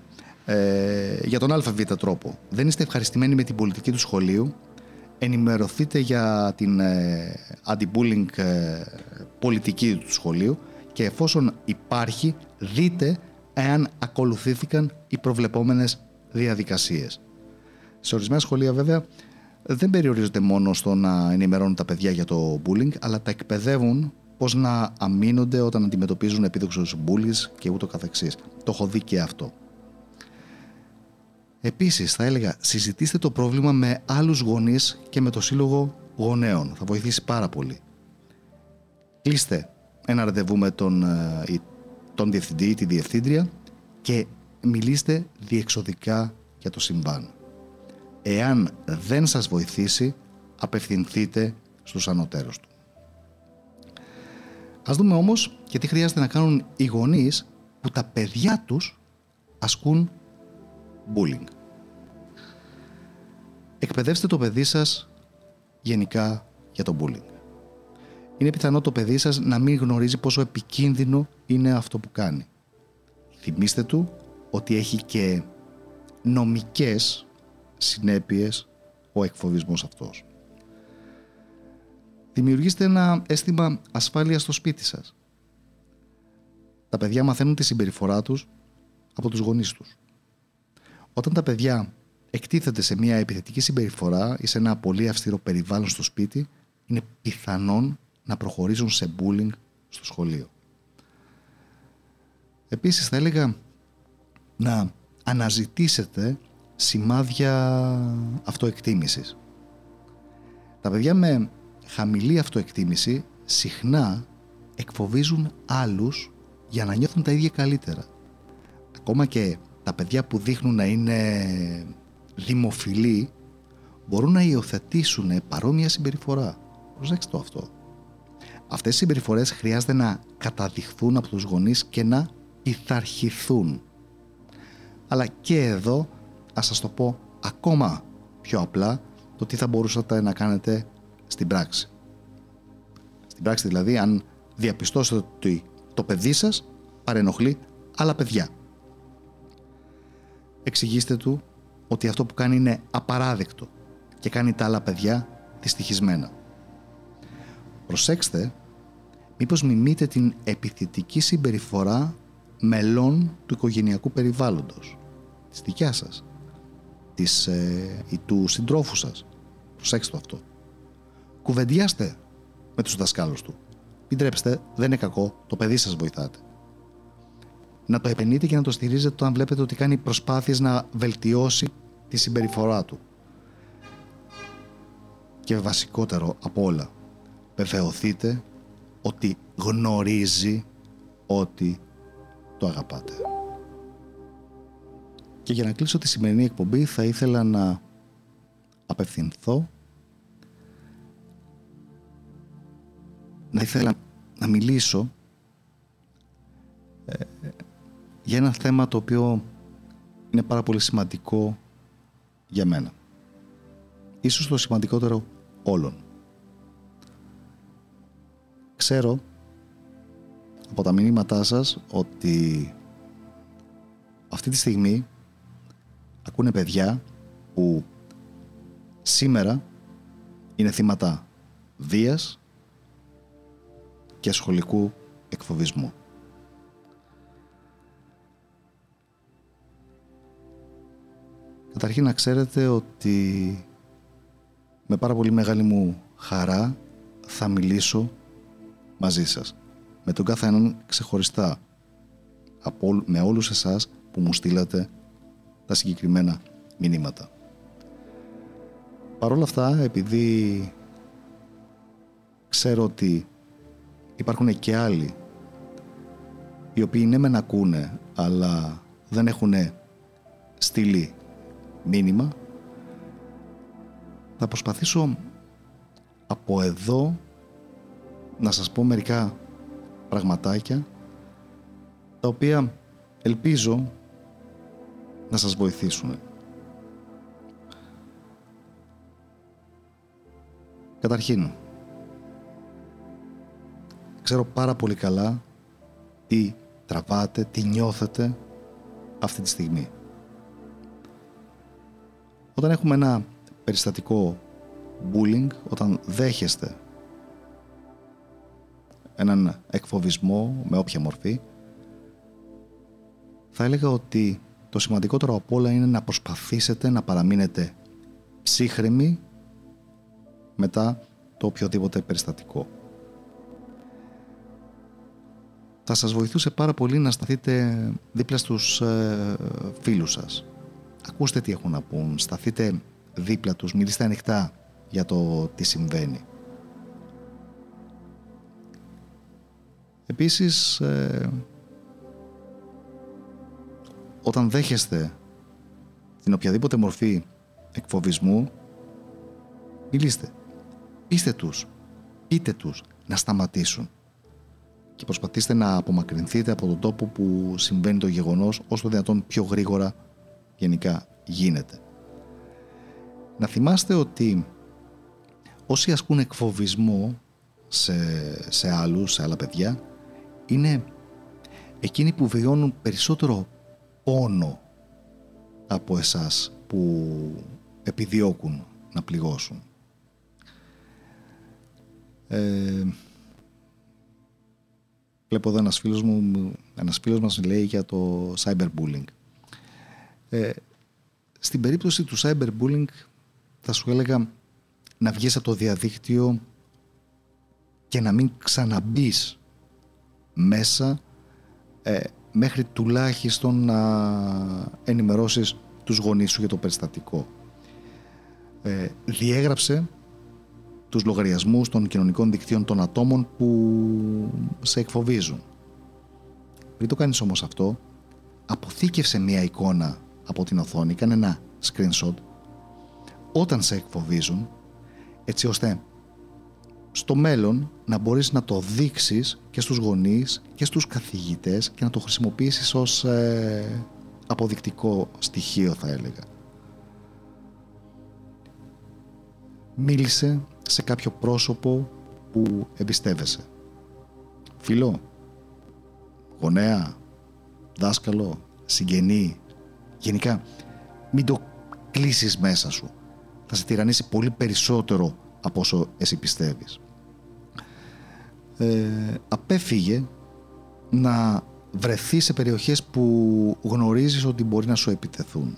ε, για τον ΑΒ τρόπο δεν είστε ευχαριστημένοι με την πολιτική του σχολείου, ενημερωθείτε για την ε, anti-bullying ε, πολιτική του σχολείου και εφόσον υπάρχει δείτε εάν ακολουθήθηκαν οι προβλεπόμενες διαδικασίες. Σε ορισμένα σχολεία βέβαια δεν περιορίζονται μόνο στο να ενημερώνουν τα παιδιά για το bullying αλλά τα εκπαιδεύουν πώς να αμήνονται όταν αντιμετωπίζουν επίδοξους bullies και ούτω καθεξής. Το έχω δει και αυτό. Επίσης θα έλεγα συζητήστε το πρόβλημα με άλλους γονείς και με το σύλλογο γονέων. Θα βοηθήσει πάρα πολύ. Κλείστε ένα ραντεβού με τον, ε, τον διευθυντή ή τη διευθύντρια και μιλήστε διεξοδικά για το συμβάν. Εάν δεν σας βοηθήσει, απευθυνθείτε στους ανωτέρους του. Ας δούμε όμως και τι χρειάζεται να κάνουν οι γονείς που τα παιδιά τους ασκούν bullying. Εκπαιδεύστε το παιδί σας γενικά για το bullying. Είναι πιθανό το παιδί σας να μην γνωρίζει πόσο επικίνδυνο είναι αυτό που κάνει. Θυμήστε του ότι έχει και νομικές συνέπειες ο εκφοβισμός αυτός. Δημιουργήστε ένα αίσθημα ασφάλειας στο σπίτι σας. Τα παιδιά μαθαίνουν τη συμπεριφορά τους από τους γονείς τους. Όταν τα παιδιά εκτίθενται σε μια επιθετική συμπεριφορά ή σε ένα πολύ αυστηρό περιβάλλον στο σπίτι, είναι πιθανόν να προχωρήσουν σε bullying στο σχολείο. Επίσης θα έλεγα να αναζητήσετε σημάδια αυτοεκτίμησης. Τα παιδιά με χαμηλή αυτοεκτίμηση συχνά εκφοβίζουν άλλους για να νιώθουν τα ίδια καλύτερα. Ακόμα και τα παιδιά που δείχνουν να είναι δημοφιλή μπορούν να υιοθετήσουν παρόμοια συμπεριφορά. Προσέξτε το αυτό. Αυτές οι συμπεριφορές χρειάζεται να καταδειχθούν από τους γονείς και να πειθαρχηθούν. Αλλά και εδώ, ας σας το πω ακόμα πιο απλά, το τι θα μπορούσατε να κάνετε στην πράξη. Στην πράξη δηλαδή, αν διαπιστώσετε ότι το παιδί σας παρενοχλεί άλλα παιδιά. Εξηγήστε του ότι αυτό που κάνει είναι απαράδεκτο και κάνει τα άλλα παιδιά δυστυχισμένα. Προσέξτε μήπως μιμείτε την επιθετική συμπεριφορά μελών του οικογενειακού περιβάλλοντος, της δικιάς σας, της, ε, ή του συντρόφου σας. Προσέξτε το αυτό. Κουβεντιάστε με τους δασκάλους του. Μην τρέψετε, δεν είναι κακό, το παιδί σας βοηθάτε να το επενείτε και να το στηρίζετε όταν βλέπετε ότι κάνει προσπάθειες να βελτιώσει τη συμπεριφορά του. Και βασικότερο από όλα, βεβαιωθείτε ότι γνωρίζει ότι το αγαπάτε. Και για να κλείσω τη σημερινή εκπομπή θα ήθελα να απευθυνθώ να ήθελα να μιλήσω ε, για ένα θέμα το οποίο είναι πάρα πολύ σημαντικό για μένα. Ίσως το σημαντικότερο όλων. Ξέρω από τα μηνύματά σας ότι αυτή τη στιγμή ακούνε παιδιά που σήμερα είναι θύματα βίας και σχολικού εκφοβισμού. Καταρχήν να ξέρετε ότι με πάρα πολύ μεγάλη μου χαρά θα μιλήσω μαζί σας. Με τον κάθε έναν ξεχωριστά. Από, με όλους εσάς που μου στείλατε τα συγκεκριμένα μηνύματα. Παρ' όλα αυτά, επειδή ξέρω ότι υπάρχουν και άλλοι οι οποίοι ναι μεν ακούνε αλλά δεν έχουν στείλει μήνυμα θα προσπαθήσω από εδώ να σας πω μερικά πραγματάκια τα οποία ελπίζω να σας βοηθήσουν. Καταρχήν, ξέρω πάρα πολύ καλά τι τραβάτε, τι νιώθετε αυτή τη στιγμή. Όταν έχουμε ένα περιστατικό bullying, όταν δέχεστε έναν εκφοβισμό με όποια μορφή, θα έλεγα ότι το σημαντικότερο από όλα είναι να προσπαθήσετε να παραμείνετε ψύχρεμοι μετά το οποιοδήποτε περιστατικό. Θα σας βοηθούσε πάρα πολύ να σταθείτε δίπλα στους ε, φίλους σας. Ακούστε τι έχουν να πούν, σταθείτε δίπλα τους, μιλήστε ανοιχτά για το τι συμβαίνει. Επίσης, ε, όταν δέχεστε την οποιαδήποτε μορφή εκφοβισμού, μιλήστε. Πείστε τους. Πείτε τους να σταματήσουν. Και προσπαθήστε να απομακρυνθείτε από τον τόπο που συμβαίνει το γεγονός όσο το δυνατόν πιο γρήγορα γενικά γίνεται. Να θυμάστε ότι όσοι ασκούν εκφοβισμό σε, σε άλλους, σε άλλα παιδιά, είναι εκείνοι που βιώνουν περισσότερο πόνο από εσάς που επιδιώκουν να πληγώσουν. Ε, βλέπω εδώ ένας φίλος μου, ένας φίλος μας λέει για το cyberbullying. Ε, στην περίπτωση του cyberbullying θα σου έλεγα να βγεις από το διαδίκτυο και να μην ξαναμπείς μέσα ε, μέχρι τουλάχιστον να ενημερώσεις τους γονείς σου για το περιστατικό. Ε, διέγραψε τους λογαριασμούς των κοινωνικών δικτύων των ατόμων που σε εκφοβίζουν. Πριν το κάνεις όμως αυτό, αποθήκευσε μία εικόνα από την οθόνη, κάνε ένα screenshot όταν σε εκφοβίζουν, έτσι ώστε στο μέλλον να μπορείς να το δείξεις και στους γονείς και στους καθηγητές και να το χρησιμοποιήσεις ως ε, αποδεικτικό στοιχείο θα έλεγα. Μίλησε σε κάποιο πρόσωπο που εμπιστεύεσαι. Φίλο, γονέα, δάσκαλο, συγγενή, γενικά μην το κλείσεις μέσα σου. Θα σε τυραννήσει πολύ περισσότερο από όσο εσύ πιστεύεις ε, απέφυγε να βρεθεί σε περιοχές που γνωρίζεις ότι μπορεί να σου επιτεθούν.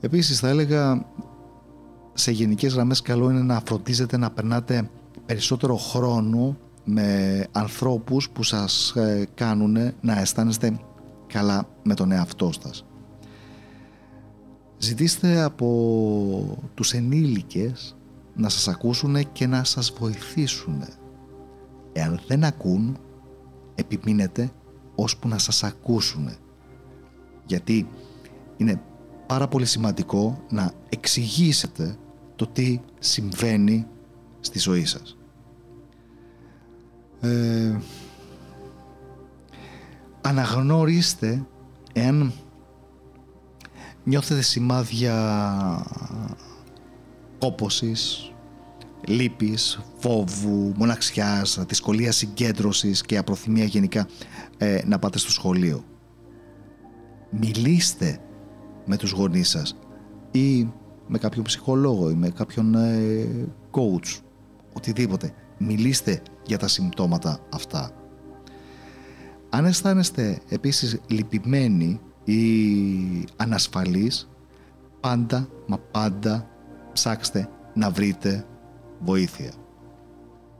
Επίσης θα έλεγα σε γενικές γραμμές καλό είναι να φροντίζετε να περνάτε περισσότερο χρόνο με ανθρώπους που σας ε, κάνουν να αισθάνεστε καλά με τον εαυτό σας. Ζητήστε από τους ενήλικες να σας ακούσουν και να σας βοηθήσουν. Εάν δεν ακούν, επιμείνετε ώσπου να σας ακούσουν. Γιατί είναι πάρα πολύ σημαντικό να εξηγήσετε το τι συμβαίνει στη ζωή σας. Ε, αναγνωρίστε εάν νιώθετε σημάδια κόπωσης, λύπης, φόβου, μοναξιάς, δυσκολία συγκέντρωσης και απροθυμία γενικά ε, να πάτε στο σχολείο. Μιλήστε με τους γονείς σας ή με κάποιον ψυχολόγο ή με κάποιον ε, coach, οτιδήποτε. Μιλήστε για τα συμπτώματα αυτά. Αν αισθάνεστε επίσης λυπημένοι ή ανασφαλείς, πάντα μα πάντα ψάξτε να βρείτε βοήθεια.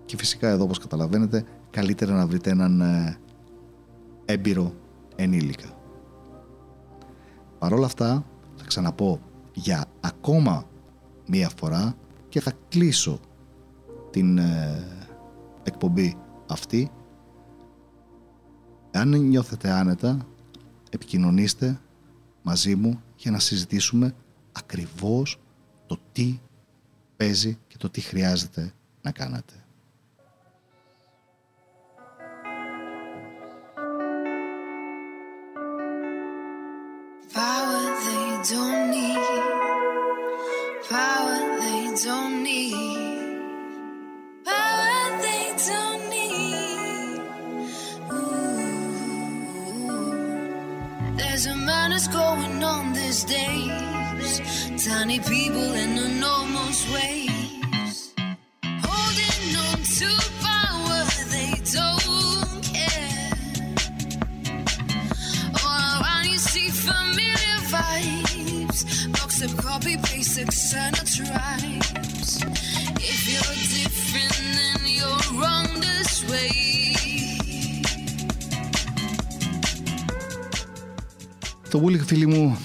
Και φυσικά εδώ όπως καταλαβαίνετε καλύτερα να βρείτε έναν ε, έμπειρο ενήλικα. Παρ' όλα αυτά, θα ξαναπώ για ακόμα μία φορά και θα κλείσω την ε, εκπομπή αυτή. Αν νιώθετε άνετα, επικοινωνήστε μαζί μου για να συζητήσουμε ακριβώς το τι παίζει και το τι χρειάζεται να κάνετε. Tiny people in enormous ways. Holding on to power, they don't care. All around you see familiar vibes. Box of copy, paste, external tribes. If you're different, then you're wrong this way. Το Willy φίλοι μου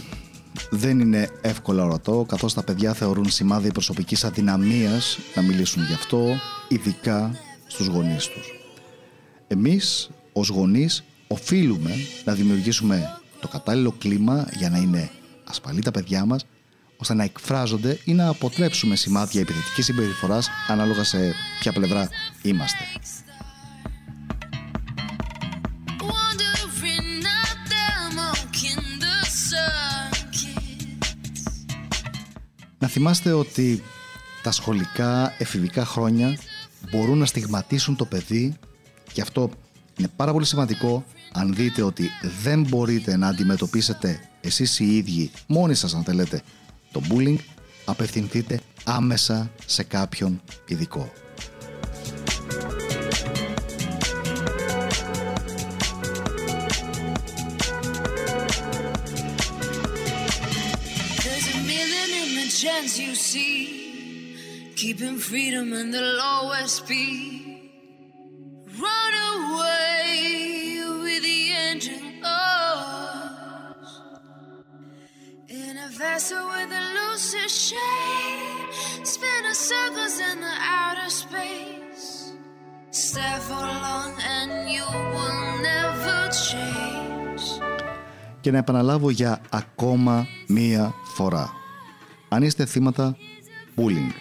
δεν είναι εύκολο ορατό, καθώς τα παιδιά θεωρούν σημάδι προσωπικής αδυναμίας να μιλήσουν γι' αυτό, ειδικά στους γονείς τους. Εμείς, ως γονείς, οφείλουμε να δημιουργήσουμε το κατάλληλο κλίμα για να είναι ασφαλή τα παιδιά μας, ώστε να εκφράζονται ή να αποτρέψουμε σημάδια επιθετικής συμπεριφοράς ανάλογα σε ποια πλευρά είμαστε. Να θυμάστε ότι τα σχολικά εφηβικά χρόνια μπορούν να στιγματίσουν το παιδί και αυτό είναι πάρα πολύ σημαντικό αν δείτε ότι δεν μπορείτε να αντιμετωπίσετε εσείς οι ίδιοι μόνοι σας αν θέλετε το bullying απευθυνθείτε άμεσα σε κάποιον ειδικό. chance you see. Keeping freedom in the lowest speed. Run away with the engine off. In a vessel with a looser shape. Spinning circles in the outer space. Stay for long and you will never change. Και να επαναλάβω για ακόμα μία φορά. Αν είστε θύματα bullying,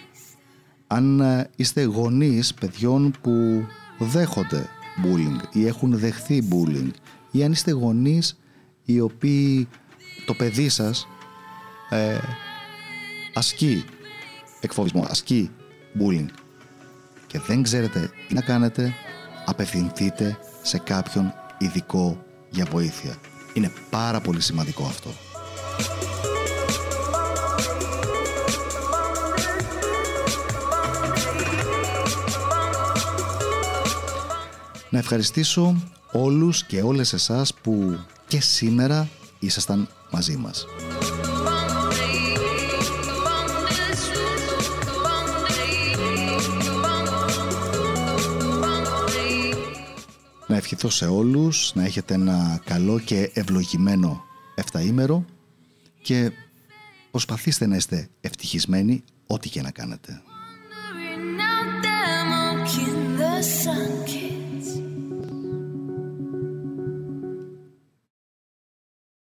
αν ε, είστε γονείς παιδιών που δέχονται bullying ή έχουν δεχθεί bullying ή αν είστε γονείς οι οποίοι το παιδί σας ε, ασκεί εκφοβισμό, ασκεί bullying και δεν ξέρετε τι να κάνετε, απευθυνθείτε σε κάποιον ειδικό για βοήθεια. Είναι πάρα πολύ σημαντικό αυτό. Να ευχαριστήσω όλους και όλες εσάς που και σήμερα ήσασταν μαζί μας. Να ευχηθώ σε όλους να έχετε ένα καλό και ευλογημένο εφταήμερο και προσπαθήστε να είστε ευτυχισμένοι ό,τι και να κάνετε.